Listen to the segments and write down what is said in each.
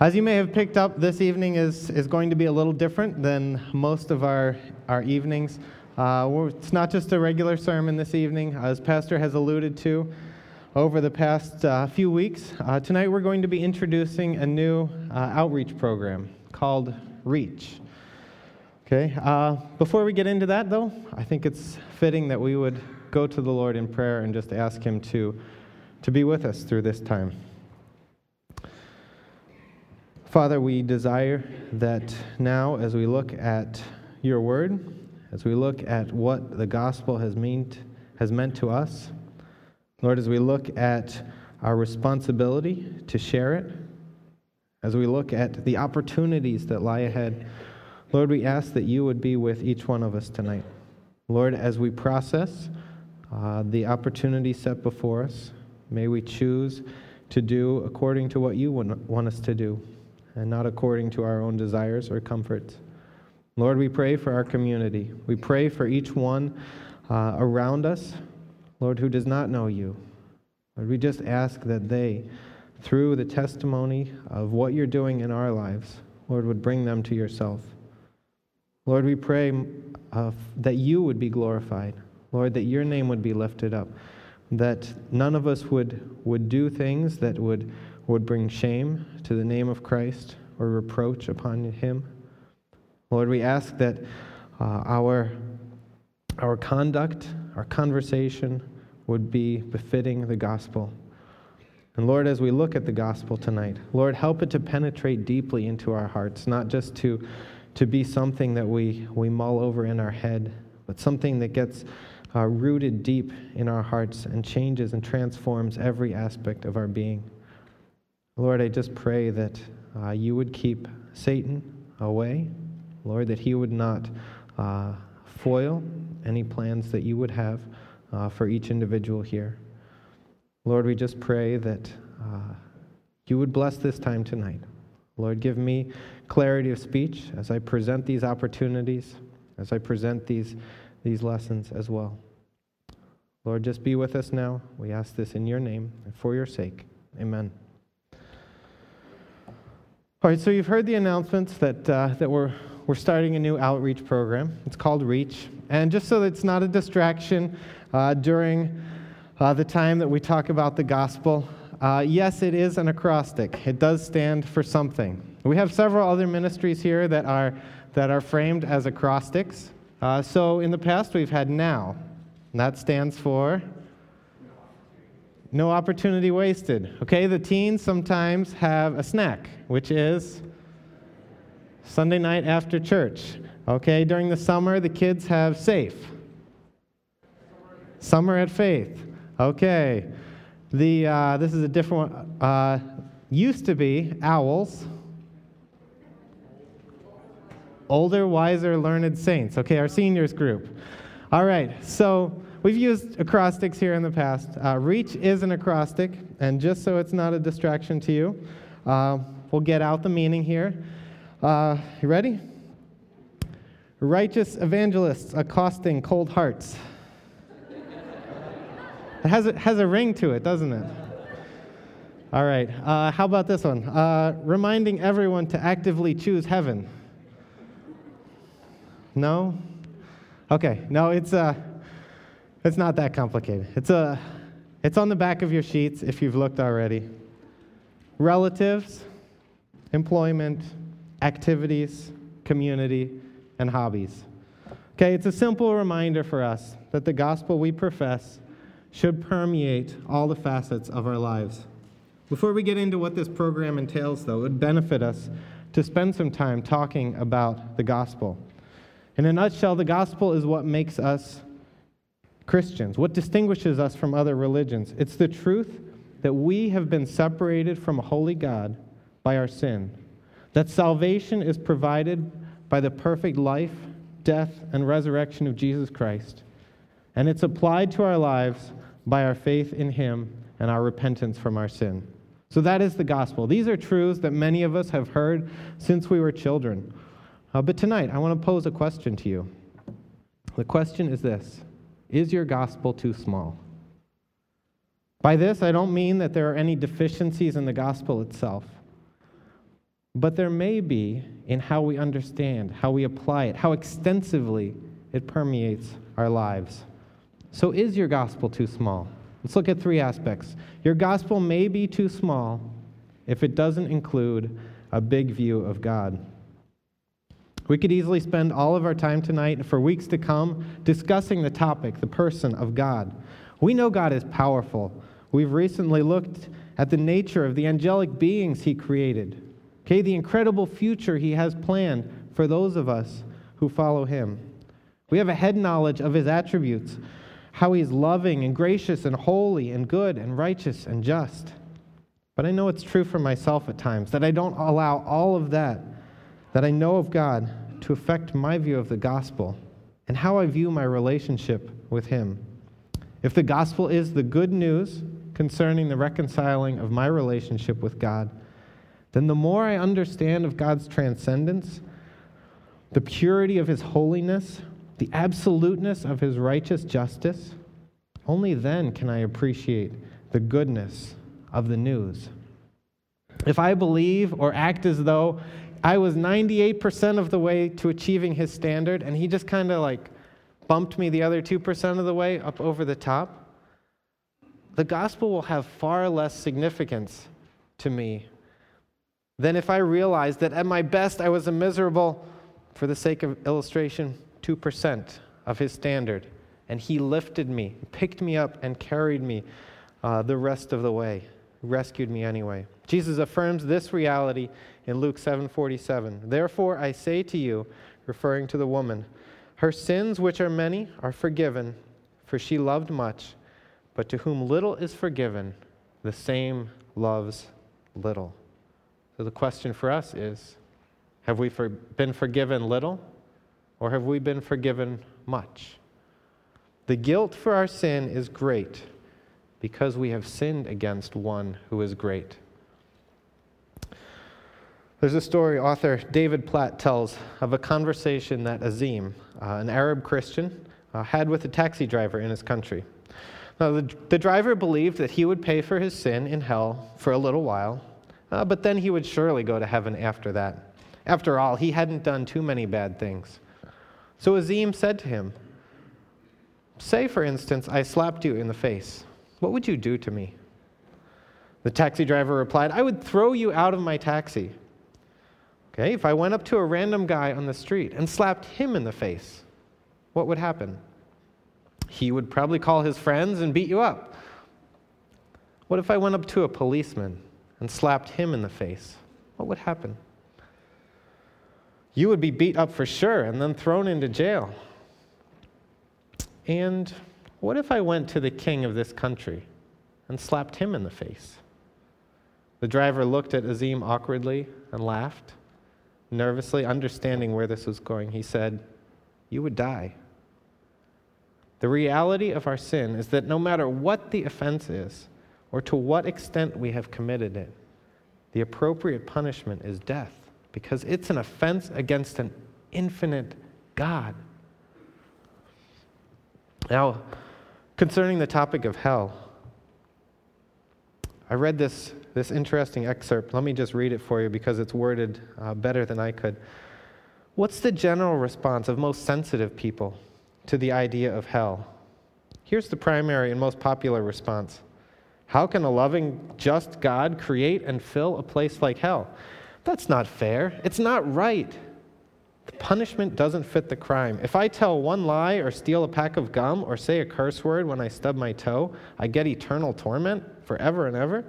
As you may have picked up, this evening is, is going to be a little different than most of our, our evenings. Uh, it's not just a regular sermon this evening, as Pastor has alluded to over the past uh, few weeks. Uh, tonight we're going to be introducing a new uh, outreach program called Reach. Okay, uh, before we get into that, though, I think it's fitting that we would go to the Lord in prayer and just ask Him to, to be with us through this time. Father, we desire that now, as we look at your word, as we look at what the gospel has meant, has meant to us, Lord, as we look at our responsibility to share it, as we look at the opportunities that lie ahead, Lord, we ask that you would be with each one of us tonight. Lord, as we process uh, the opportunity set before us, may we choose to do according to what you want us to do and not according to our own desires or comforts. Lord, we pray for our community. We pray for each one uh, around us, Lord, who does not know you. Lord, we just ask that they, through the testimony of what you're doing in our lives, Lord, would bring them to yourself. Lord, we pray uh, that you would be glorified. Lord, that your name would be lifted up. That none of us would, would do things that would would bring shame to the name of Christ or reproach upon him. Lord, we ask that uh, our, our conduct, our conversation would be befitting the gospel. And Lord, as we look at the gospel tonight, Lord, help it to penetrate deeply into our hearts, not just to, to be something that we, we mull over in our head, but something that gets uh, rooted deep in our hearts and changes and transforms every aspect of our being. Lord, I just pray that uh, you would keep Satan away. Lord, that he would not uh, foil any plans that you would have uh, for each individual here. Lord, we just pray that uh, you would bless this time tonight. Lord, give me clarity of speech as I present these opportunities, as I present these, these lessons as well. Lord, just be with us now. We ask this in your name and for your sake. Amen. All right, so you've heard the announcements that, uh, that we're, we're starting a new outreach program. It's called Reach. And just so that it's not a distraction uh, during uh, the time that we talk about the gospel, uh, yes, it is an acrostic. It does stand for something. We have several other ministries here that are, that are framed as acrostics. Uh, so in the past, we've had NOW, and that stands for no opportunity wasted. Okay, the teens sometimes have a snack, which is Sunday night after church. Okay, during the summer, the kids have safe. Summer at faith. Okay, the uh, this is a different one. Uh, used to be owls. Older, wiser, learned saints. Okay, our seniors group. All right, so We've used acrostics here in the past. Uh, reach is an acrostic, and just so it's not a distraction to you, uh, we'll get out the meaning here. Uh, you ready? Righteous evangelists accosting cold hearts. it has a, has a ring to it, doesn't it? All right. Uh, how about this one? Uh, reminding everyone to actively choose heaven. No? Okay. No, it's. Uh, it's not that complicated. It's, a, it's on the back of your sheets if you've looked already. Relatives, employment, activities, community, and hobbies. Okay, it's a simple reminder for us that the gospel we profess should permeate all the facets of our lives. Before we get into what this program entails, though, it would benefit us to spend some time talking about the gospel. In a nutshell, the gospel is what makes us Christians? What distinguishes us from other religions? It's the truth that we have been separated from a holy God by our sin, that salvation is provided by the perfect life, death, and resurrection of Jesus Christ, and it's applied to our lives by our faith in Him and our repentance from our sin. So that is the gospel. These are truths that many of us have heard since we were children. Uh, but tonight, I want to pose a question to you. The question is this is your gospel too small? By this, I don't mean that there are any deficiencies in the gospel itself. but there may be in how we understand, how we apply it, how extensively it permeates our lives. So, is your gospel too small? Let's look at three aspects. Your gospel may be too small if it doesn't include a big view of God. We could easily spend all of our time tonight and for weeks to come discussing the topic, the person of God. We know God is powerful. We've recently looked at the nature of the angelic beings He created, okay, the incredible future He has planned for those of us who follow Him. We have a head knowledge of His attributes, how He's loving and gracious and holy and good and righteous and just. But I know it's true for myself at times that I don't allow all of that that I know of God to affect my view of the gospel and how I view my relationship with Him. If the gospel is the good news concerning the reconciling of my relationship with God, then the more I understand of God's transcendence, the purity of His holiness, the absoluteness of His righteous justice, only then can I appreciate the goodness of the news. If I believe or act as though I was 98% of the way to achieving his standard, and he just kind of like bumped me the other 2% of the way up over the top, the gospel will have far less significance to me than if I realized that at my best I was a miserable, for the sake of illustration, 2% of his standard. And he lifted me, picked me up, and carried me uh, the rest of the way, rescued me anyway. Jesus affirms this reality in Luke 7:47. Therefore I say to you, referring to the woman, her sins which are many are forgiven, for she loved much, but to whom little is forgiven, the same loves little. So the question for us is, have we for, been forgiven little or have we been forgiven much? The guilt for our sin is great because we have sinned against one who is great. There's a story author David Platt tells of a conversation that Azim, uh, an Arab Christian, uh, had with a taxi driver in his country. Now, the, the, driver believed that he would pay for his sin in hell for a little while, uh, but then he would surely go to heaven after that. After all, he hadn't done too many bad things. So Azim said to him, Say, for instance, I slapped you in the face. What would you do to me? The taxi driver replied, I would throw you out of my taxi. Okay, if I went up to a random guy on the street and slapped him in the face, what would happen? He would probably call his friends and beat you up. What if I went up to a policeman and slapped him in the face? What would happen? You would be beat up for sure and then thrown into jail. And what if I went to the king of this country and slapped him in the face? The driver looked at Azim awkwardly and laughed nervously, understanding where this was going, he said, You would die. The reality of our sin is that no matter what the offense is, or to what extent we have committed it, the appropriate punishment is death, because it's an offense against an infinite God. Now, concerning the topic of hell, I read this this interesting excerpt. Let me just read it for you because it's worded uh, better than I could. What's the general response of most sensitive people to the idea of hell? Here's the primary and most popular response How can a loving, just God create and fill a place like hell? That's not fair. It's not right. The punishment doesn't fit the crime. If I tell one lie or steal a pack of gum or say a curse word when I stub my toe, I get eternal torment forever and ever.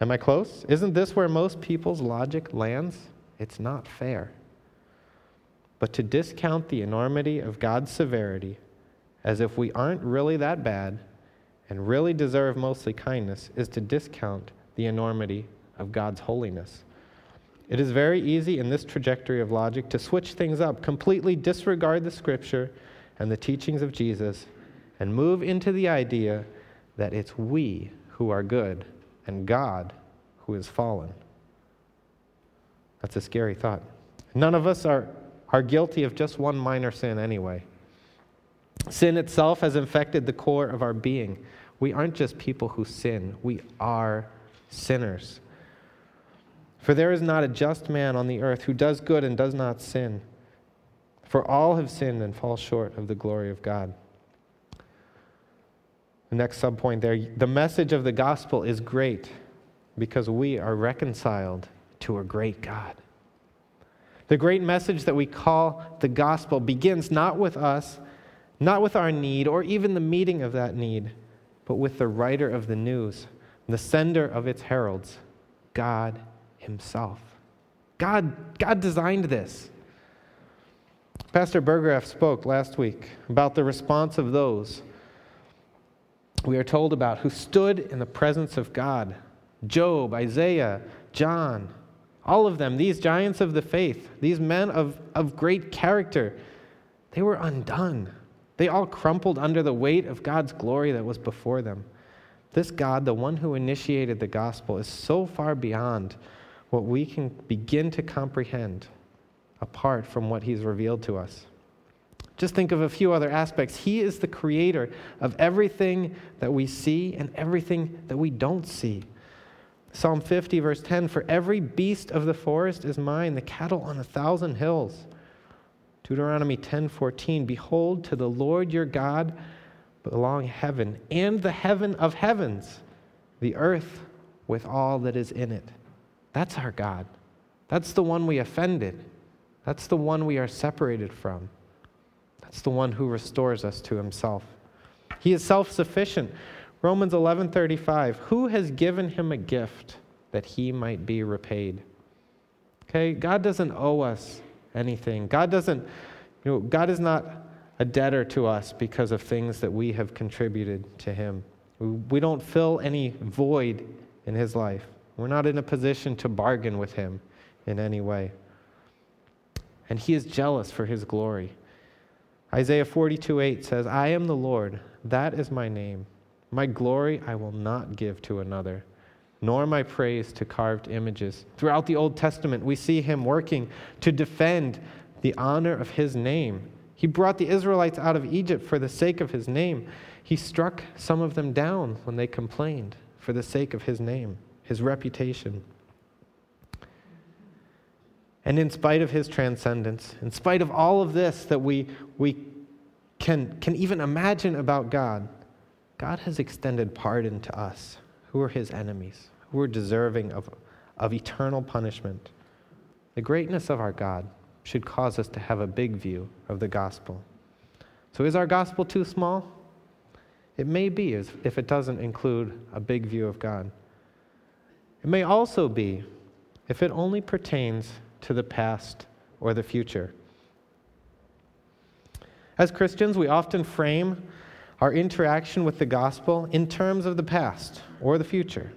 Am I close? Isn't this where most people's logic lands? It's not fair. But to discount the enormity of God's severity as if we aren't really that bad and really deserve mostly kindness is to discount the enormity of God's holiness. It is very easy in this trajectory of logic to switch things up, completely disregard the scripture and the teachings of Jesus, and move into the idea that it's we who are good and God who is fallen. That's a scary thought. None of us are, are guilty of just one minor sin anyway. Sin itself has infected the core of our being. We aren't just people who sin, we are sinners. For there is not a just man on the earth who does good and does not sin. For all have sinned and fall short of the glory of God. The next subpoint there the message of the gospel is great because we are reconciled to a great God. The great message that we call the gospel begins not with us, not with our need, or even the meeting of that need, but with the writer of the news, the sender of its heralds, God Himself. God, God designed this. Pastor Bergeraff spoke last week about the response of those we are told about who stood in the presence of God Job, Isaiah, John, all of them, these giants of the faith, these men of, of great character, they were undone. They all crumpled under the weight of God's glory that was before them. This God, the one who initiated the gospel, is so far beyond what we can begin to comprehend apart from what he's revealed to us. Just think of a few other aspects. He is the creator of everything that we see and everything that we don't see. Psalm 50, verse 10 For every beast of the forest is mine, the cattle on a thousand hills. Deuteronomy 10, 14 Behold, to the Lord your God belong heaven and the heaven of heavens, the earth with all that is in it. That's our God. That's the one we offended. That's the one we are separated from. That's the one who restores us to himself. He is self-sufficient. Romans 11:35 Who has given him a gift that he might be repaid? Okay, God doesn't owe us anything. God doesn't you know, God is not a debtor to us because of things that we have contributed to him. We don't fill any void in his life. We're not in a position to bargain with him in any way. And he is jealous for his glory. Isaiah 42 8 says, I am the Lord, that is my name. My glory I will not give to another, nor my praise to carved images. Throughout the Old Testament, we see him working to defend the honor of his name. He brought the Israelites out of Egypt for the sake of his name. He struck some of them down when they complained for the sake of his name, his reputation. And in spite of his transcendence, in spite of all of this that we, we can, can even imagine about God, God has extended pardon to us who are his enemies, who are deserving of, of eternal punishment. The greatness of our God should cause us to have a big view of the gospel. So, is our gospel too small? It may be if it doesn't include a big view of God. It may also be if it only pertains to the past or the future. As Christians, we often frame our interaction with the gospel in terms of the past or the future.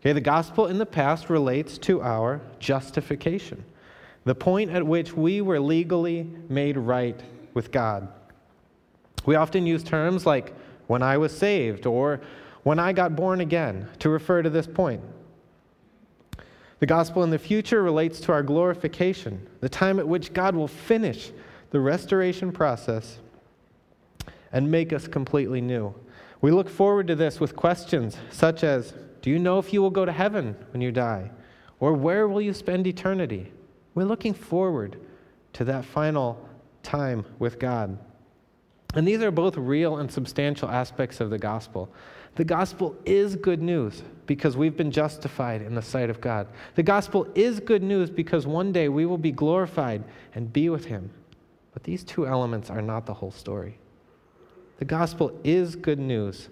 Okay, the gospel in the past relates to our justification, the point at which we were legally made right with God. We often use terms like when I was saved or when I got born again to refer to this point. The gospel in the future relates to our glorification, the time at which God will finish the restoration process and make us completely new. We look forward to this with questions such as Do you know if you will go to heaven when you die? Or where will you spend eternity? We're looking forward to that final time with God. And these are both real and substantial aspects of the gospel. The gospel is good news because we've been justified in the sight of God. The gospel is good news because one day we will be glorified and be with Him. But these two elements are not the whole story. The gospel is good news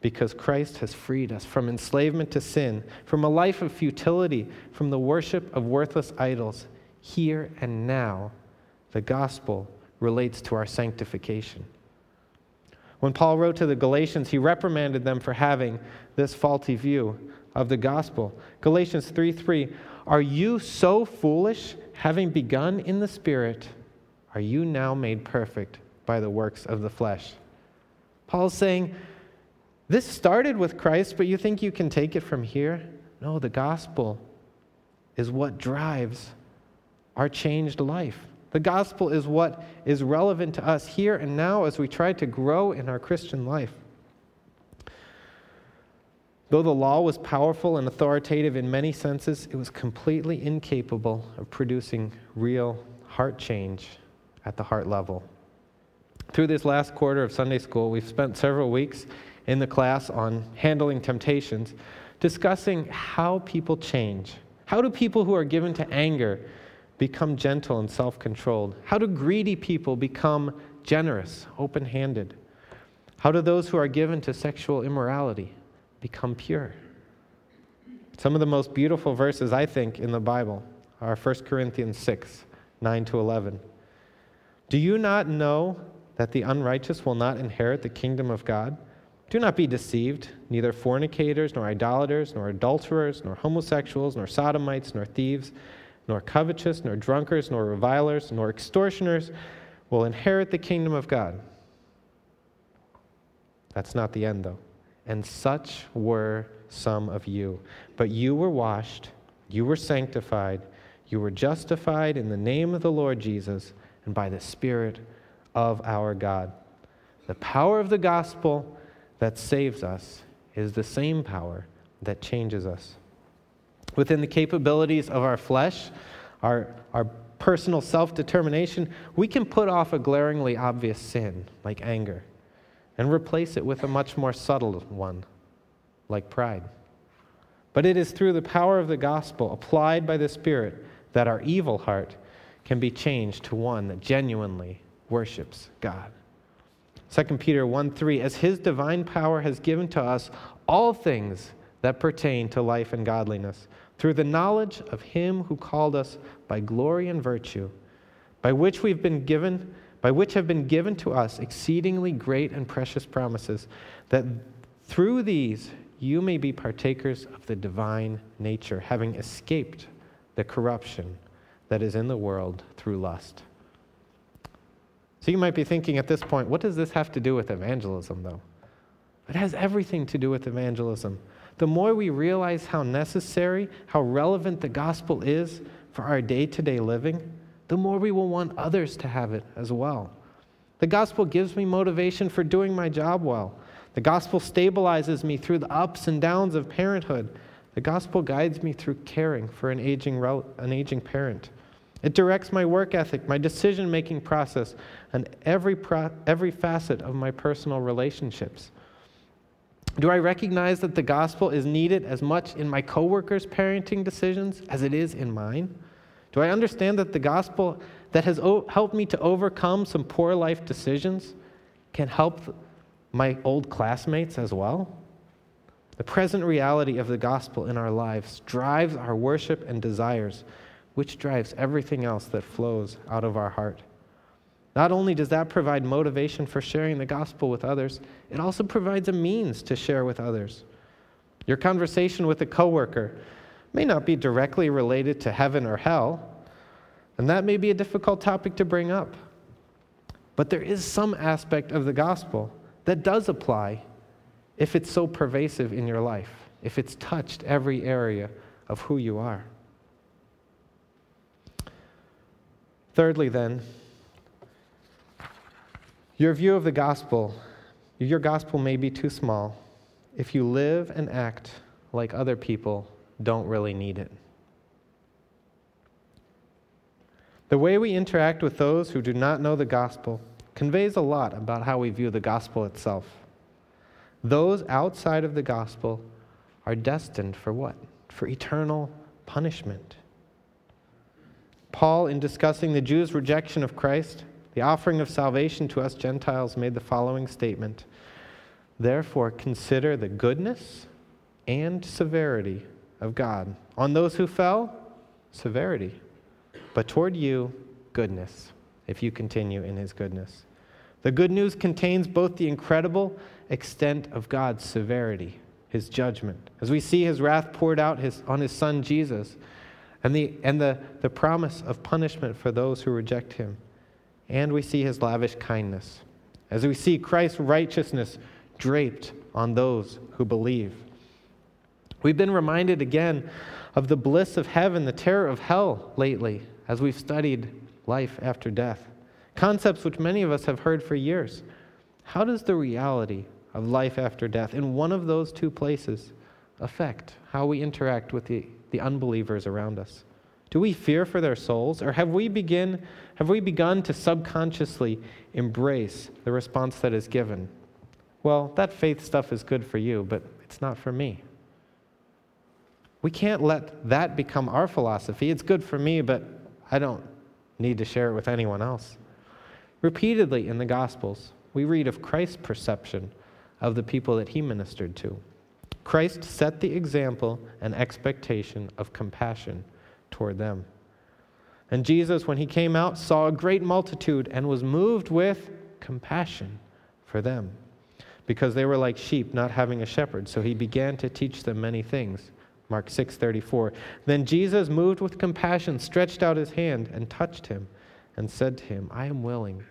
because Christ has freed us from enslavement to sin, from a life of futility, from the worship of worthless idols. Here and now, the gospel relates to our sanctification. When Paul wrote to the Galatians, he reprimanded them for having this faulty view of the gospel. Galatians 3 3 Are you so foolish, having begun in the Spirit, are you now made perfect by the works of the flesh? Paul's saying, This started with Christ, but you think you can take it from here? No, the gospel is what drives our changed life. The gospel is what is relevant to us here and now as we try to grow in our Christian life. Though the law was powerful and authoritative in many senses, it was completely incapable of producing real heart change at the heart level. Through this last quarter of Sunday school, we've spent several weeks in the class on handling temptations, discussing how people change. How do people who are given to anger become gentle and self controlled? How do greedy people become generous, open handed? How do those who are given to sexual immorality become pure? Some of the most beautiful verses, I think, in the Bible are 1 Corinthians 6 9 to 11. Do you not know that the unrighteous will not inherit the kingdom of God? Do not be deceived. Neither fornicators, nor idolaters, nor adulterers, nor homosexuals, nor sodomites, nor thieves, nor covetous, nor drunkards, nor revilers, nor extortioners will inherit the kingdom of God. That's not the end, though. And such were some of you. But you were washed, you were sanctified, you were justified in the name of the Lord Jesus and by the Spirit of our God. The power of the gospel that saves us is the same power that changes us. Within the capabilities of our flesh, our, our personal self determination, we can put off a glaringly obvious sin, like anger, and replace it with a much more subtle one, like pride. But it is through the power of the gospel applied by the Spirit that our evil heart can be changed to one that genuinely worships God. 2 Peter 1 3, as his divine power has given to us all things that pertain to life and godliness, through the knowledge of him who called us by glory and virtue, by which we've been given, by which have been given to us exceedingly great and precious promises, that through these you may be partakers of the divine nature, having escaped the corruption that is in the world through lust. So you might be thinking at this point, what does this have to do with evangelism, though? It has everything to do with evangelism. The more we realize how necessary, how relevant the gospel is for our day to day living, the more we will want others to have it as well. The gospel gives me motivation for doing my job well. The gospel stabilizes me through the ups and downs of parenthood. The gospel guides me through caring for an aging, an aging parent. It directs my work ethic, my decision making process, and every, pro- every facet of my personal relationships. Do I recognize that the gospel is needed as much in my coworkers' parenting decisions as it is in mine? Do I understand that the gospel that has o- helped me to overcome some poor life decisions can help my old classmates as well? The present reality of the gospel in our lives drives our worship and desires which drives everything else that flows out of our heart. Not only does that provide motivation for sharing the gospel with others, it also provides a means to share with others. Your conversation with a coworker may not be directly related to heaven or hell, and that may be a difficult topic to bring up. But there is some aspect of the gospel that does apply if it's so pervasive in your life, if it's touched every area of who you are. Thirdly, then, your view of the gospel, your gospel may be too small if you live and act like other people don't really need it. The way we interact with those who do not know the gospel conveys a lot about how we view the gospel itself. Those outside of the gospel are destined for what? For eternal punishment. Paul, in discussing the Jews' rejection of Christ, the offering of salvation to us Gentiles, made the following statement Therefore, consider the goodness and severity of God. On those who fell, severity. But toward you, goodness, if you continue in his goodness. The good news contains both the incredible extent of God's severity, his judgment, as we see his wrath poured out his, on his son Jesus and, the, and the, the promise of punishment for those who reject him. And we see his lavish kindness as we see Christ's righteousness draped on those who believe. We've been reminded again of the bliss of heaven, the terror of hell lately, as we've studied life after death. Concepts which many of us have heard for years. How does the reality of life after death in one of those two places affect how we interact with the, the unbelievers around us? Do we fear for their souls, or have we, begin, have we begun to subconsciously embrace the response that is given? Well, that faith stuff is good for you, but it's not for me. We can't let that become our philosophy. It's good for me, but I don't need to share it with anyone else. Repeatedly in the Gospels, we read of Christ's perception of the people that he ministered to. Christ set the example and expectation of compassion toward them. And Jesus, when he came out, saw a great multitude and was moved with compassion for them because they were like sheep not having a shepherd. So he began to teach them many things. Mark 6:34. Then Jesus, moved with compassion, stretched out his hand and touched him and said to him, "I am willing,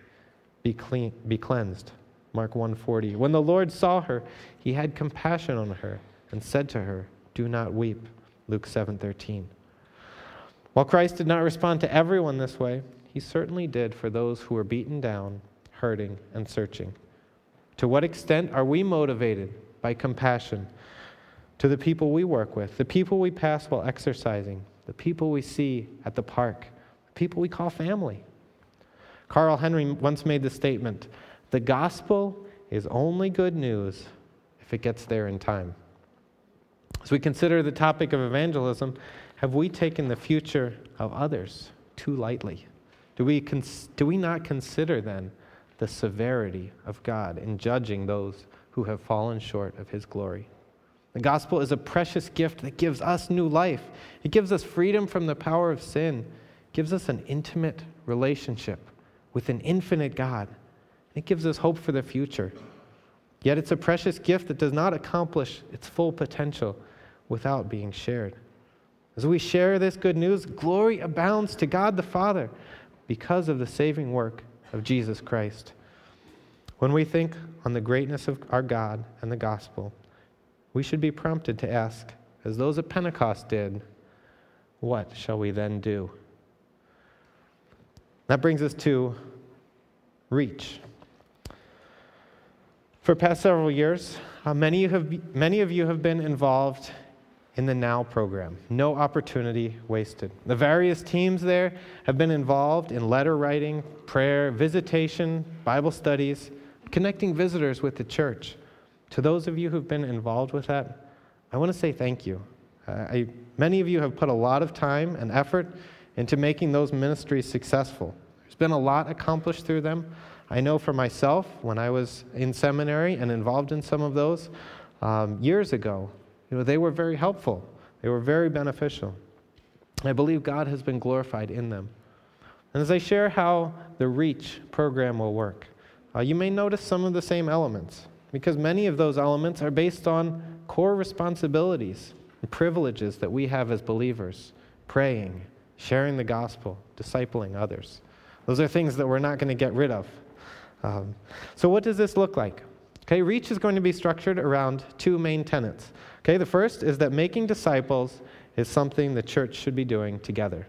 be clean, be cleansed." Mark 1:40. When the Lord saw her, he had compassion on her and said to her, "Do not weep." Luke 7:13. While Christ did not respond to everyone this way, he certainly did for those who were beaten down, hurting, and searching. To what extent are we motivated by compassion to the people we work with, the people we pass while exercising, the people we see at the park, the people we call family? Carl Henry once made the statement the gospel is only good news if it gets there in time. As we consider the topic of evangelism, have we taken the future of others too lightly? Do we, cons- do we not consider then the severity of God in judging those who have fallen short of his glory? The gospel is a precious gift that gives us new life. It gives us freedom from the power of sin, it gives us an intimate relationship with an infinite God. It gives us hope for the future. Yet it's a precious gift that does not accomplish its full potential without being shared. As we share this good news, glory abounds to God the Father because of the saving work of Jesus Christ. When we think on the greatness of our God and the gospel, we should be prompted to ask, as those at Pentecost did, what shall we then do? That brings us to reach. For past several years, uh, many, have, many of you have been involved in the Now program. No opportunity wasted. The various teams there have been involved in letter writing, prayer, visitation, Bible studies, connecting visitors with the church. To those of you who've been involved with that, I want to say thank you. Uh, I, many of you have put a lot of time and effort into making those ministries successful. There's been a lot accomplished through them. I know for myself, when I was in seminary and involved in some of those um, years ago, you know, they were very helpful, they were very beneficial. I believe God has been glorified in them. And as I share how the REACH program will work, uh, you may notice some of the same elements, because many of those elements are based on core responsibilities and privileges that we have as believers praying, sharing the gospel, discipling others. Those are things that we're not going to get rid of. Um, so, what does this look like? Okay, REACH is going to be structured around two main tenets. Okay, the first is that making disciples is something the church should be doing together.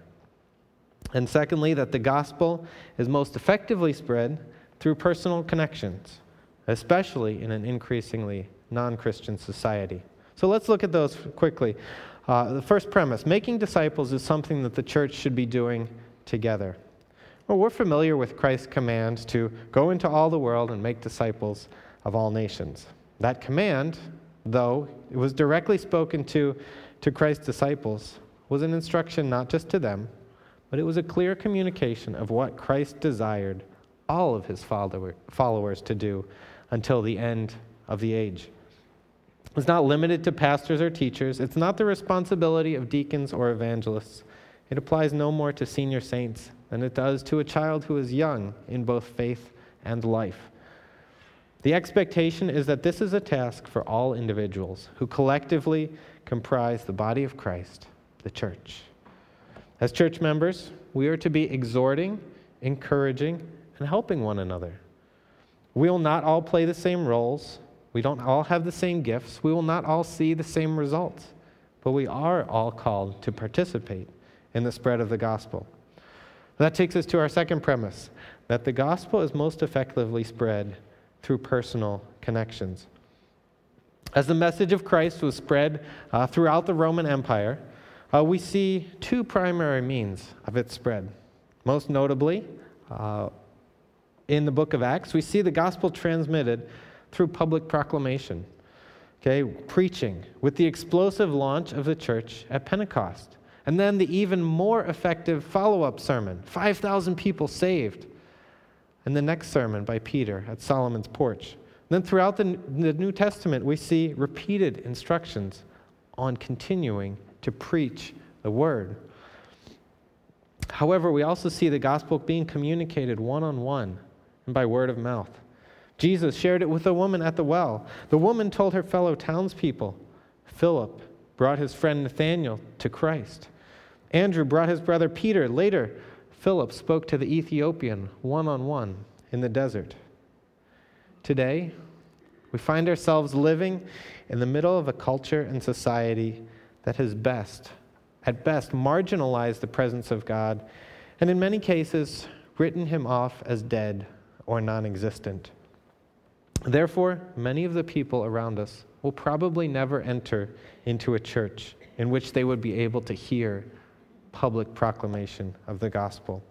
And secondly, that the gospel is most effectively spread through personal connections, especially in an increasingly non Christian society. So let's look at those quickly. Uh, the first premise making disciples is something that the church should be doing together. Well, we're familiar with Christ's command to go into all the world and make disciples of all nations. That command, though it was directly spoken to to Christ's disciples, was an instruction not just to them, but it was a clear communication of what Christ desired all of his follower, followers to do until the end of the age. It's not limited to pastors or teachers. It's not the responsibility of deacons or evangelists. It applies no more to senior saints than it does to a child who is young in both faith and life. The expectation is that this is a task for all individuals who collectively comprise the body of Christ, the church. As church members, we are to be exhorting, encouraging, and helping one another. We will not all play the same roles. We don't all have the same gifts. We will not all see the same results. But we are all called to participate in the spread of the gospel. That takes us to our second premise that the gospel is most effectively spread through personal connections. As the message of Christ was spread uh, throughout the Roman Empire, uh, we see two primary means of its spread. Most notably, uh, in the book of Acts, we see the gospel transmitted through public proclamation, okay, preaching, with the explosive launch of the church at Pentecost. And then the even more effective follow up sermon 5,000 people saved. And the next sermon by Peter at Solomon's porch. Then throughout the, the New Testament, we see repeated instructions on continuing to preach the word. However, we also see the gospel being communicated one on one and by word of mouth. Jesus shared it with a woman at the well. The woman told her fellow townspeople. Philip brought his friend Nathanael to Christ. Andrew brought his brother Peter. Later, Philip spoke to the Ethiopian one on one in the desert. Today, we find ourselves living in the middle of a culture and society that has best, at best, marginalized the presence of God, and in many cases, written him off as dead or non existent. Therefore, many of the people around us will probably never enter into a church in which they would be able to hear public proclamation of the gospel.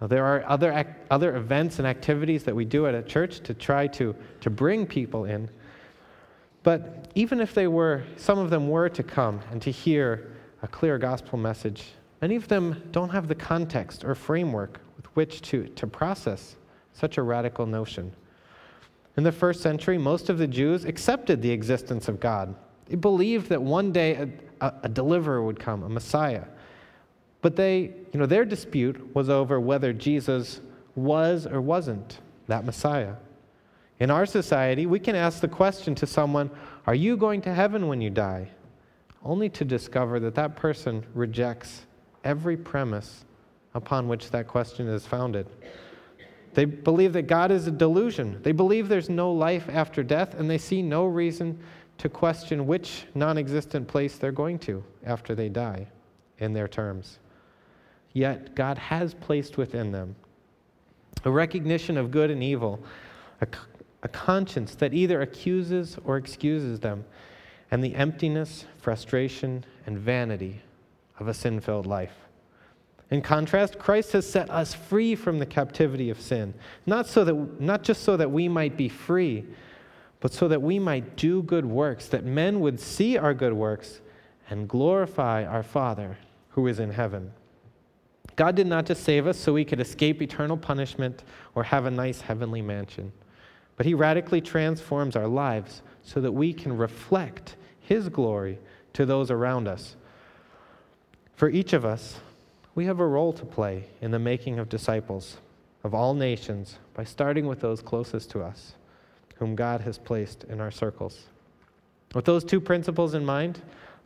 There are other, other events and activities that we do at a church to try to, to bring people in. But even if they were, some of them were to come and to hear a clear gospel message, many of them don't have the context or framework with which to, to process such a radical notion. In the first century, most of the Jews accepted the existence of God. They believed that one day a, a, deliverer would come, a Messiah. But they, you know, their dispute was over whether Jesus was or wasn't that Messiah. In our society, we can ask the question to someone, Are you going to heaven when you die? only to discover that that person rejects every premise upon which that question is founded. They believe that God is a delusion. They believe there's no life after death, and they see no reason to question which non existent place they're going to after they die in their terms. Yet, God has placed within them a recognition of good and evil, a, a conscience that either accuses or excuses them, and the emptiness, frustration, and vanity of a sin filled life. In contrast, Christ has set us free from the captivity of sin, not, so that, not just so that we might be free, but so that we might do good works, that men would see our good works and glorify our Father who is in heaven. God did not just save us so we could escape eternal punishment or have a nice heavenly mansion, but He radically transforms our lives so that we can reflect His glory to those around us. For each of us, we have a role to play in the making of disciples of all nations by starting with those closest to us, whom God has placed in our circles. With those two principles in mind,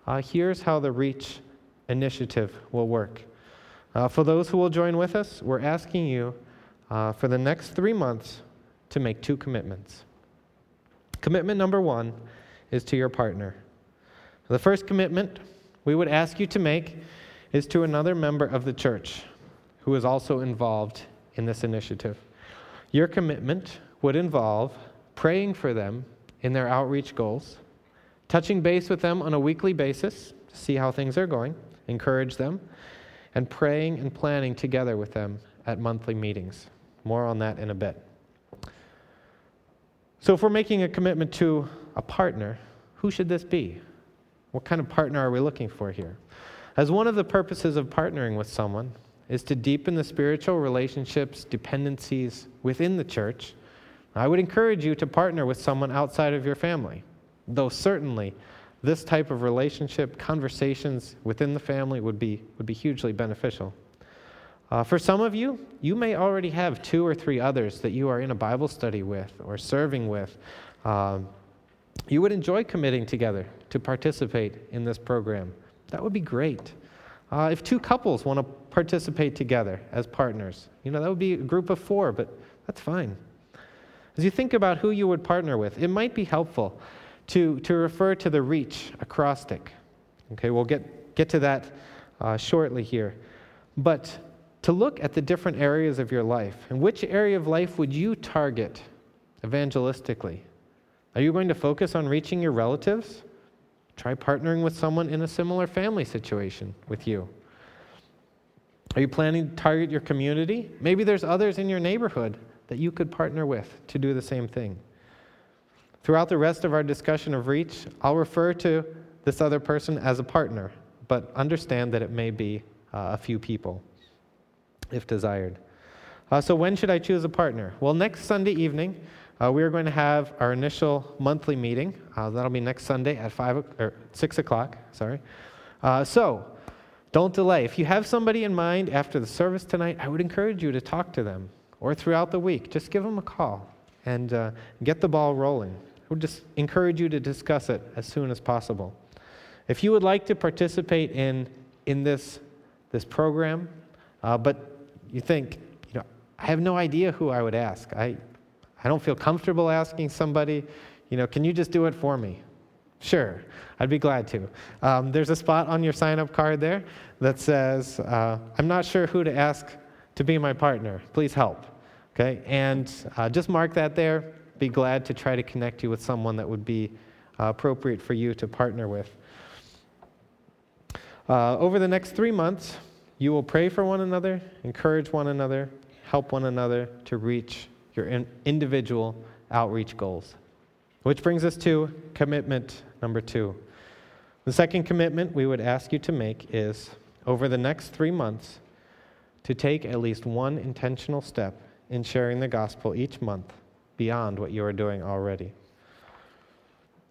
uh, here's how the REACH initiative will work. Uh, for those who will join with us, we're asking you uh, for the next three months to make two commitments. Commitment number one is to your partner. The first commitment we would ask you to make is to another member of the church who is also involved in this initiative. Your commitment would involve praying for them in their outreach goals, touching base with them on a weekly basis to see how things are going, encourage them, and praying and planning together with them at monthly meetings. More on that in a bit. So, if we're making a commitment to a partner, who should this be? What kind of partner are we looking for here? As one of the purposes of partnering with someone is to deepen the spiritual relationships, dependencies within the church, I would encourage you to partner with someone outside of your family, though certainly this type of relationship, conversations within the family would be, would be hugely beneficial. Uh, for some of you, you may already have two or three others that you are in a Bible study with or serving with. Um, you would enjoy committing together to participate in this program. That would be great. Uh, if two couples want to participate together as partners, you know, that would be a group of four, but that's fine. As you think about who you would partner with, it might be helpful to, to refer to the reach acrostic. Okay, we'll get, get to that uh, shortly here. But to look at the different areas of your life, and which area of life would you target evangelistically? Are you going to focus on reaching your relatives? Try partnering with someone in a similar family situation with you. Are you planning to target your community? Maybe there's others in your neighborhood that you could partner with to do the same thing. Throughout the rest of our discussion of reach, I'll refer to this other person as a partner, but understand that it may be uh, a few people if desired. Uh, so, when should I choose a partner? Well, next Sunday evening, uh, we are going to have our initial monthly meeting. Uh, that'll be next Sunday at five or six o'clock. Sorry. Uh, so, don't delay. If you have somebody in mind after the service tonight, I would encourage you to talk to them or throughout the week. Just give them a call and uh, get the ball rolling. Would just encourage you to discuss it as soon as possible. If you would like to participate in, in this, this program, uh, but you think, you know, I have no idea who I would ask. I, I don't feel comfortable asking somebody, you know, can you just do it for me? Sure, I'd be glad to. Um, there's a spot on your sign up card there that says, uh, I'm not sure who to ask to be my partner. Please help. Okay? And uh, just mark that there. Be glad to try to connect you with someone that would be uh, appropriate for you to partner with. Uh, over the next three months, you will pray for one another, encourage one another, help one another to reach your in- individual outreach goals. Which brings us to commitment number two. The second commitment we would ask you to make is over the next three months to take at least one intentional step in sharing the gospel each month beyond what you are doing already.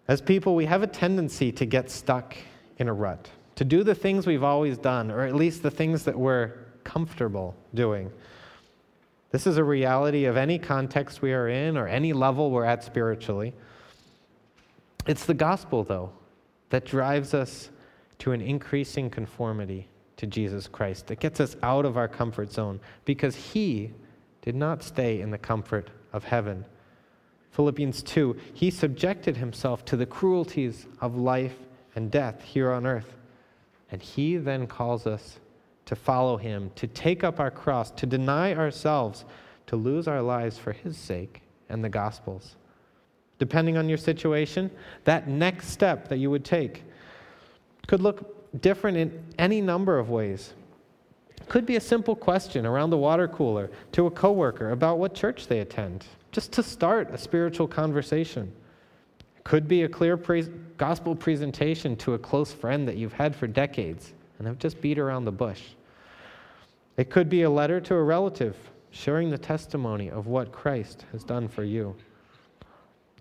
As people, we have a tendency to get stuck in a rut, to do the things we've always done, or at least the things that we're comfortable doing. This is a reality of any context we are in or any level we're at spiritually. It's the gospel, though, that drives us to an increasing conformity to Jesus Christ, that gets us out of our comfort zone because He did not stay in the comfort of heaven. Philippians 2 He subjected Himself to the cruelties of life and death here on earth. And He then calls us to follow Him, to take up our cross, to deny ourselves, to lose our lives for His sake and the gospel's depending on your situation, that next step that you would take could look different in any number of ways. Could be a simple question around the water cooler to a coworker about what church they attend, just to start a spiritual conversation. It Could be a clear pre- gospel presentation to a close friend that you've had for decades and have just beat around the bush. It could be a letter to a relative sharing the testimony of what Christ has done for you.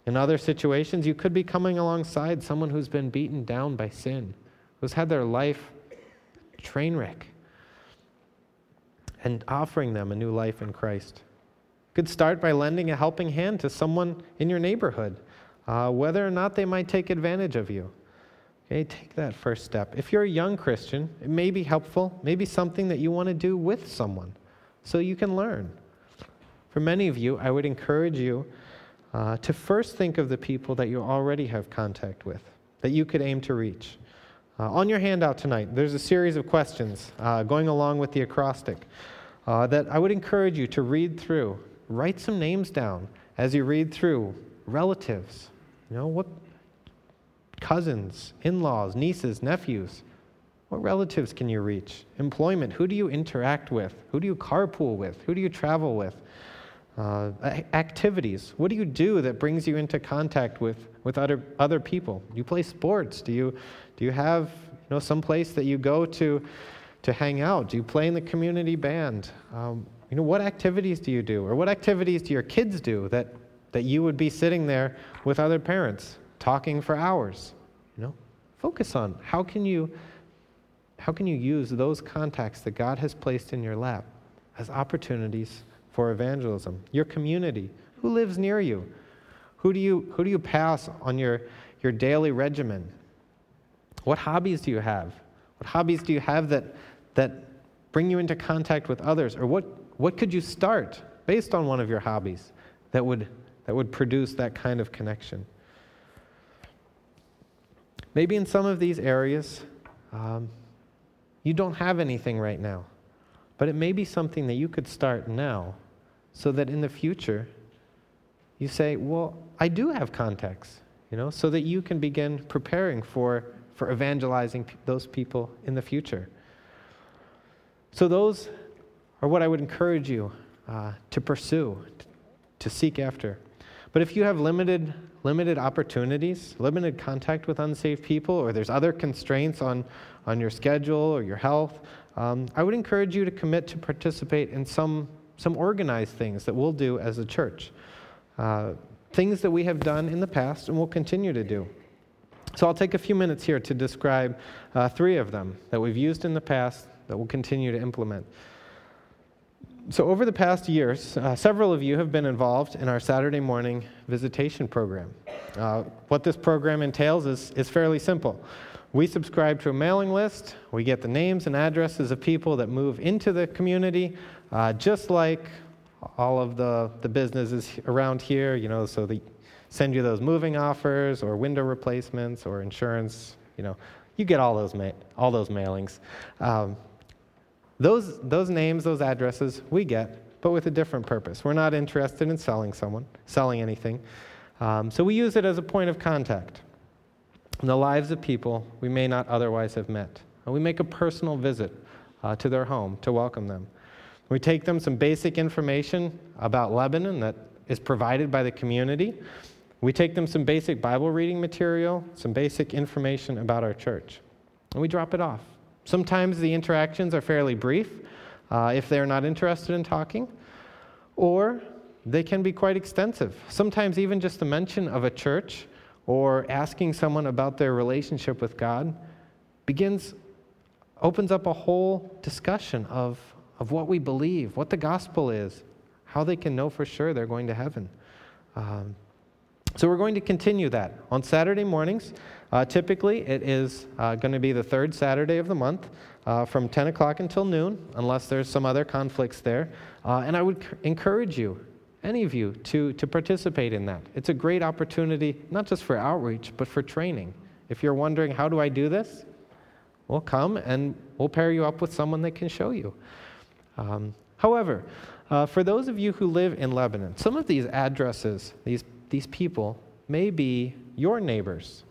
In other situations, you could be coming alongside someone who's been beaten down by sin, who's had their life train wreck, and offering them a new life in Christ. You could start by lending a helping hand to someone in your neighborhood, uh, whether or not they might take advantage of you. Okay, take that first step. If you're a young Christian, it may be helpful, maybe something that you want to do with someone so you can learn. For many of you, I would encourage you uh, to first think of the people that you already have contact with, that you could aim to reach. Uh, on your handout tonight, there's a series of questions uh, going along with the acrostic uh, that I would encourage you to read through. Write some names down as you read through relatives, you know, what cousins, in laws, nieces, nephews. What relatives can you reach? Employment, who do you interact with? Who do you carpool with? Who do you travel with? Uh, activities. What do you do that brings you into contact with, with other, other people? You play sports? Do you, do you have you know, some place that you go to to hang out? Do you play in the community band? Um, you know, what activities do you do? Or what activities do your kids do that, that you would be sitting there with other parents talking for hours? You know, focus on how can you, how can you use those contacts that God has placed in your lap as opportunities for evangelism? Your community. Who lives near you? Who do you, who do you pass on your, your daily regimen? What hobbies do you have? What hobbies do you have that, that bring you into contact with others? Or what, what could you start based on one of your hobbies that would, that would produce that kind of connection? Maybe in some of these areas, um, you don't have anything right now. But it may be something that you could start now so that in the future you say, Well, I do have contacts, you know, so that you can begin preparing for, for evangelizing those people in the future. So, those are what I would encourage you uh, to pursue, to seek after. But if you have limited, limited opportunities, limited contact with unsaved people, or there's other constraints on, on your schedule or your health, um, I would encourage you to commit to participate in some, some organized things that we'll do as a church. Uh, things that we have done in the past and will continue to do. So I'll take a few minutes here to describe uh, three of them that we've used in the past that we'll continue to implement. So, over the past years, uh, several of you have been involved in our Saturday morning visitation program. Uh, what this program entails is, is fairly simple. We subscribe to a mailing list, we get the names and addresses of people that move into the community, uh, just like all of the, the businesses around here, you know, so they send you those moving offers or window replacements or insurance, you know, you get all those, ma- all those mailings. Um, those, those names, those addresses, we get, but with a different purpose. We're not interested in selling someone, selling anything. Um, so we use it as a point of contact in the lives of people we may not otherwise have met. And we make a personal visit uh, to their home to welcome them. We take them some basic information about Lebanon that is provided by the community. We take them some basic Bible reading material, some basic information about our church, and we drop it off. Sometimes the interactions are fairly brief uh, if they're not interested in talking, or they can be quite extensive. Sometimes, even just the mention of a church or asking someone about their relationship with God begins, opens up a whole discussion of, of what we believe, what the gospel is, how they can know for sure they're going to heaven. Um, so we're going to continue that. On Saturday mornings, uh, typically it is uh, going to be the third Saturday of the month uh, from 10 o'clock until noon, unless there's some other conflicts there. Uh, and I would c- encourage you, any of you, to, to participate in that. It's a great opportunity, not just for outreach, but for training. If you're wondering, how do I do this? Well, come and we'll pair you up with someone that can show you. Um, however, uh, for those of you who live in Lebanon, some of these addresses, these these people may be your neighbors.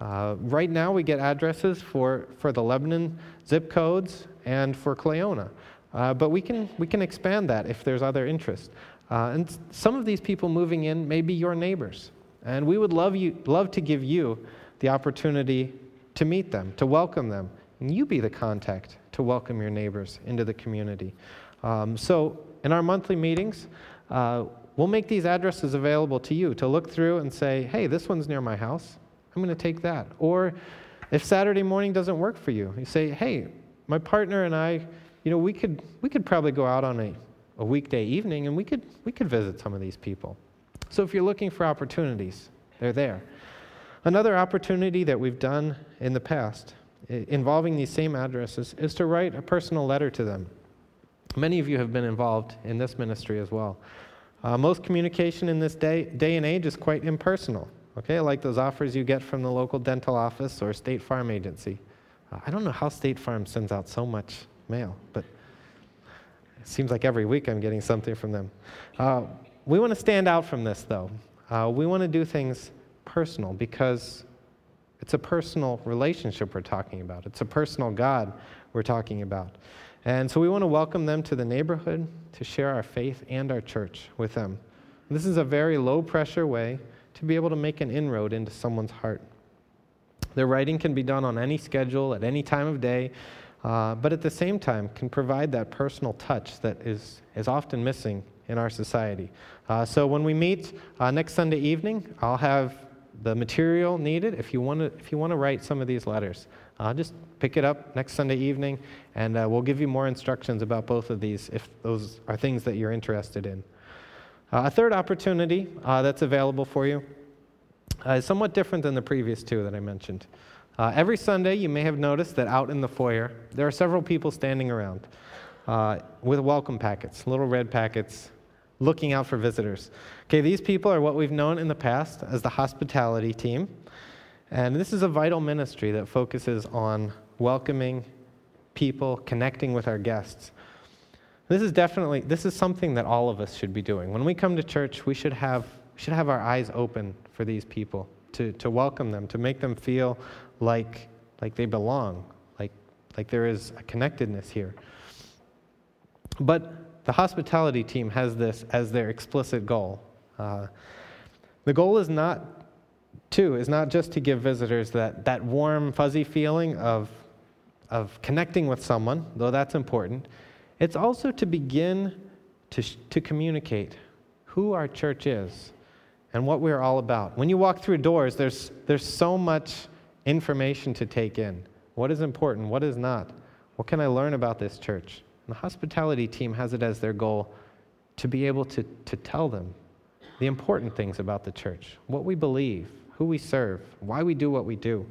Uh, right now, we get addresses for, for the Lebanon zip codes and for Cleona. Uh, but we can, we can expand that if there's other interest. Uh, and some of these people moving in may be your neighbors. And we would love, you, love to give you the opportunity to meet them, to welcome them. And you be the contact to welcome your neighbors into the community. Um, so, in our monthly meetings, uh, we'll make these addresses available to you to look through and say, hey, this one's near my house. I'm going to take that. Or if Saturday morning doesn't work for you, you say, hey, my partner and I, you know, we could, we could probably go out on a, a weekday evening and we could, we could visit some of these people. So if you're looking for opportunities, they're there. Another opportunity that we've done in the past involving these same addresses is to write a personal letter to them. Many of you have been involved in this ministry as well. Uh, most communication in this day, day and age is quite impersonal, okay, like those offers you get from the local dental office or State Farm agency. Uh, I don't know how State Farm sends out so much mail, but it seems like every week I'm getting something from them. Uh, we want to stand out from this, though. Uh, we want to do things personal because it's a personal relationship we're talking about, it's a personal God we're talking about. And so we want to welcome them to the neighborhood to share our faith and our church with them. This is a very low pressure way to be able to make an inroad into someone's heart. The writing can be done on any schedule, at any time of day, uh, but at the same time can provide that personal touch that is, is often missing in our society. Uh, so when we meet uh, next Sunday evening, I'll have the material needed if you want to if you want to write some of these letters. Uh, just pick it up next Sunday evening, and uh, we'll give you more instructions about both of these if those are things that you're interested in. Uh, a third opportunity uh, that's available for you is somewhat different than the previous two that I mentioned. Uh, every Sunday, you may have noticed that out in the foyer, there are several people standing around with welcome packets, little red packets, looking out for visitors. Okay, these people are what we've known in the past as the hospitality team. And this is a vital ministry that focuses on welcoming people, connecting with our guests. This is definitely this is something that all of us should be doing. When we come to church, we should have should have our eyes open for these people, to, to welcome them, to make them feel like, like they belong, like, like there is a connectedness here. But the hospitality team has this as their explicit goal. Uh, the goal is not, too, is not just to give visitors that, that warm, fuzzy feeling of, of connecting with someone, though that's important. It's also to begin to, to communicate who our church is and what we're all about. When you walk through doors, there's, there's so much information to take in. What is important? What is not? What can I learn about this church? And the hospitality team has it as their goal to be able to, to tell them the important things about the church, what we believe, who we serve, why we do what we do.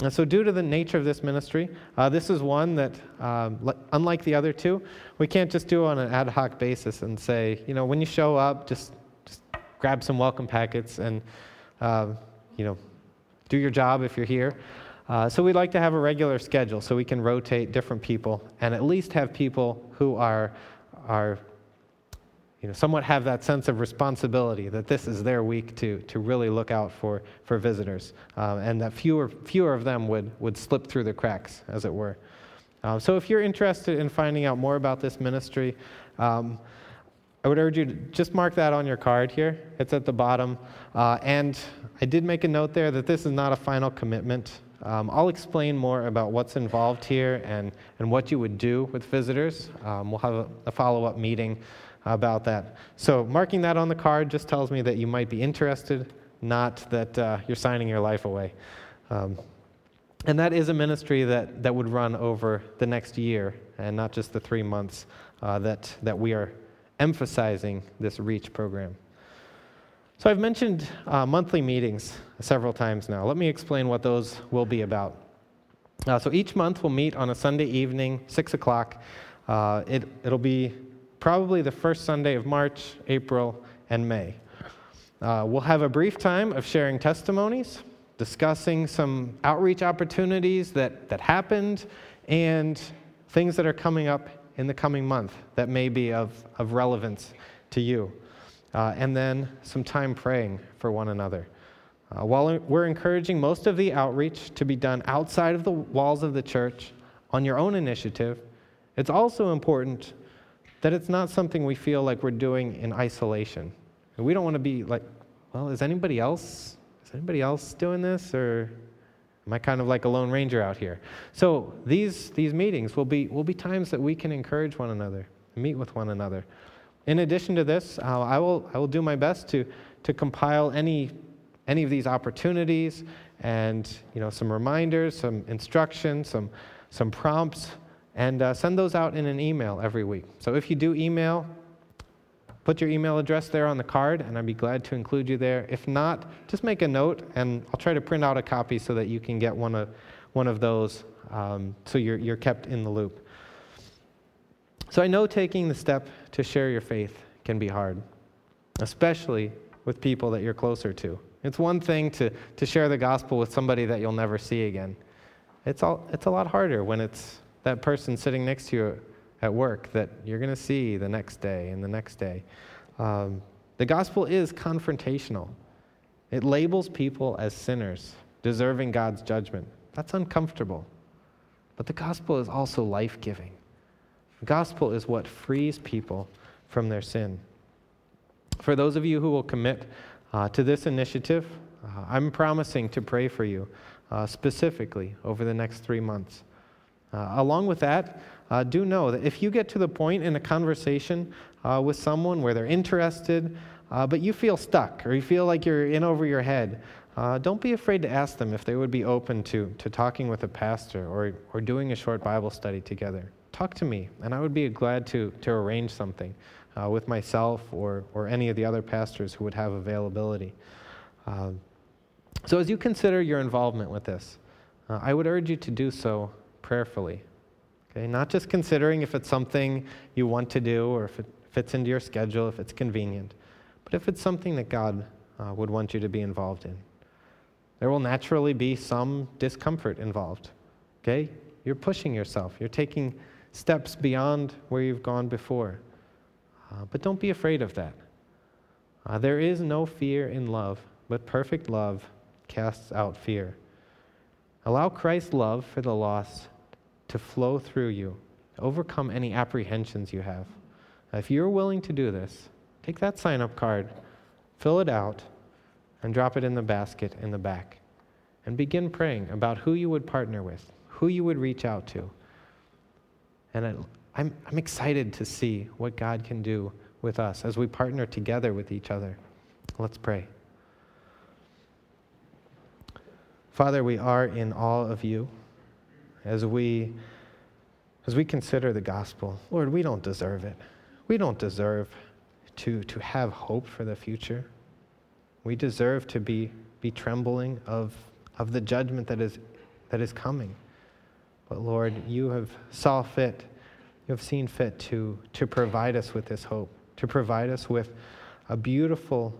And so, due to the nature of this ministry, uh, this is one that, um, unlike the other two, we can't just do on an ad hoc basis and say, you know, when you show up, just, just grab some welcome packets and, uh, you know, do your job if you're here. Uh, so, we'd like to have a regular schedule so we can rotate different people and at least have people who are, are you know, somewhat have that sense of responsibility that this is their week to, to really look out for, for visitors, um, and that fewer, fewer of them would, would slip through the cracks, as it were. Um, so if you're interested in finding out more about this ministry, um, I would urge you to just mark that on your card here. It's at the bottom. Uh, and I did make a note there that this is not a final commitment. Um, I'll explain more about what's involved here and, and what you would do with visitors. Um, we'll have a, a follow up meeting about that. So, marking that on the card just tells me that you might be interested, not that uh, you're signing your life away. Um, and that is a ministry that, that would run over the next year and not just the three months uh, that, that we are emphasizing this REACH program. So, I've mentioned uh, monthly meetings several times now. Let me explain what those will be about. Uh, so, each month we'll meet on a Sunday evening, 6 o'clock. Uh, it, it'll be probably the first Sunday of March, April, and May. Uh, we'll have a brief time of sharing testimonies, discussing some outreach opportunities that, that happened, and things that are coming up in the coming month that may be of, of relevance to you. Uh, and then some time praying for one another. Uh, while we're encouraging most of the outreach to be done outside of the walls of the church on your own initiative, it's also important that it's not something we feel like we're doing in isolation. We don't want to be like, well, is anybody else? Is anybody else doing this? Or am I kind of like a lone ranger out here? So these, these meetings will be, will be times that we can encourage one another, meet with one another. In addition to this, uh, I, will, I will do my best to, to compile any, any of these opportunities and you know, some reminders, some instructions, some, some prompts and uh, send those out in an email every week. So if you do email, put your email address there on the card, and I'd be glad to include you there. If not, just make a note, and I'll try to print out a copy so that you can get one of, one of those um, so you're, you're kept in the loop. So I know taking the step to share your faith can be hard, especially with people that you're closer to. It's one thing to, to share the gospel with somebody that you'll never see again. It's, all, it's a lot harder when it's that person sitting next to you at work that you're going to see the next day and the next day. Um, the gospel is confrontational, it labels people as sinners, deserving God's judgment. That's uncomfortable. But the gospel is also life giving. The gospel is what frees people from their sin. For those of you who will commit uh, to this initiative, uh, I'm promising to pray for you uh, specifically over the next three months. Uh, along with that, uh, do know that if you get to the point in a conversation uh, with someone where they're interested, uh, but you feel stuck or you feel like you're in over your head, uh, don't be afraid to ask them if they would be open to, to talking with a pastor or, or doing a short Bible study together. Talk to me, and I would be glad to, to arrange something uh, with myself or, or any of the other pastors who would have availability. Um, so, as you consider your involvement with this, I would urge you to do so prayerfully. Okay, not just considering if it's something you want to do or if it fits into your schedule, if it's convenient, but if it's something that God uh, would want you to be involved in. There will naturally be some discomfort involved. Okay? You're pushing yourself, you're taking steps beyond where you've gone before. Uh, but don't be afraid of that. Uh, there is no fear in love, but perfect love casts out fear. Allow Christ's love for the lost to flow through you, overcome any apprehensions you have. If you're willing to do this, take that sign up card, fill it out, and drop it in the basket in the back. And begin praying about who you would partner with, who you would reach out to. And I, I'm, I'm excited to see what God can do with us as we partner together with each other. Let's pray. Father, we are in awe of you as we as we consider the gospel. Lord, we don't deserve it. We don't deserve to, to have hope for the future. We deserve to be, be trembling of, of the judgment that is, that is coming. But Lord, you have saw fit, you have seen fit to, to provide us with this hope, to provide us with a beautiful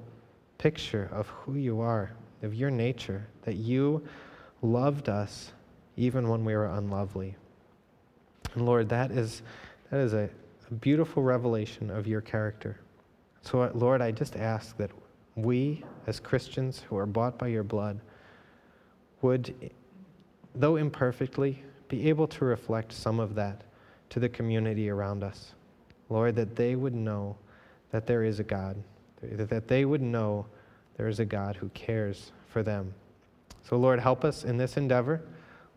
picture of who you are, of your nature, that you loved us even when we were unlovely. And Lord, that is, that is a, a beautiful revelation of your character. So, uh, Lord, I just ask that we, as Christians who are bought by your blood, would, though imperfectly, be able to reflect some of that to the community around us. Lord, that they would know that there is a God, that they would know there is a God who cares for them. So, Lord, help us in this endeavor.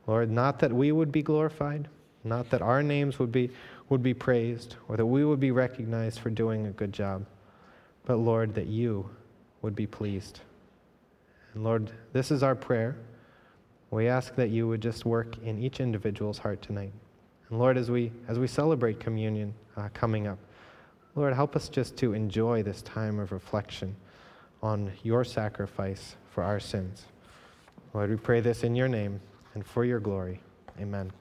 Lord, not that we would be glorified, not that our names would be, would be praised, or that we would be recognized for doing a good job, but, Lord, that you would be pleased. And, Lord, this is our prayer. We ask that you would just work in each individual's heart tonight. And, Lord, as we, as we celebrate communion uh, coming up, Lord, help us just to enjoy this time of reflection on your sacrifice for our sins. Lord, we pray this in your name and for your glory. Amen.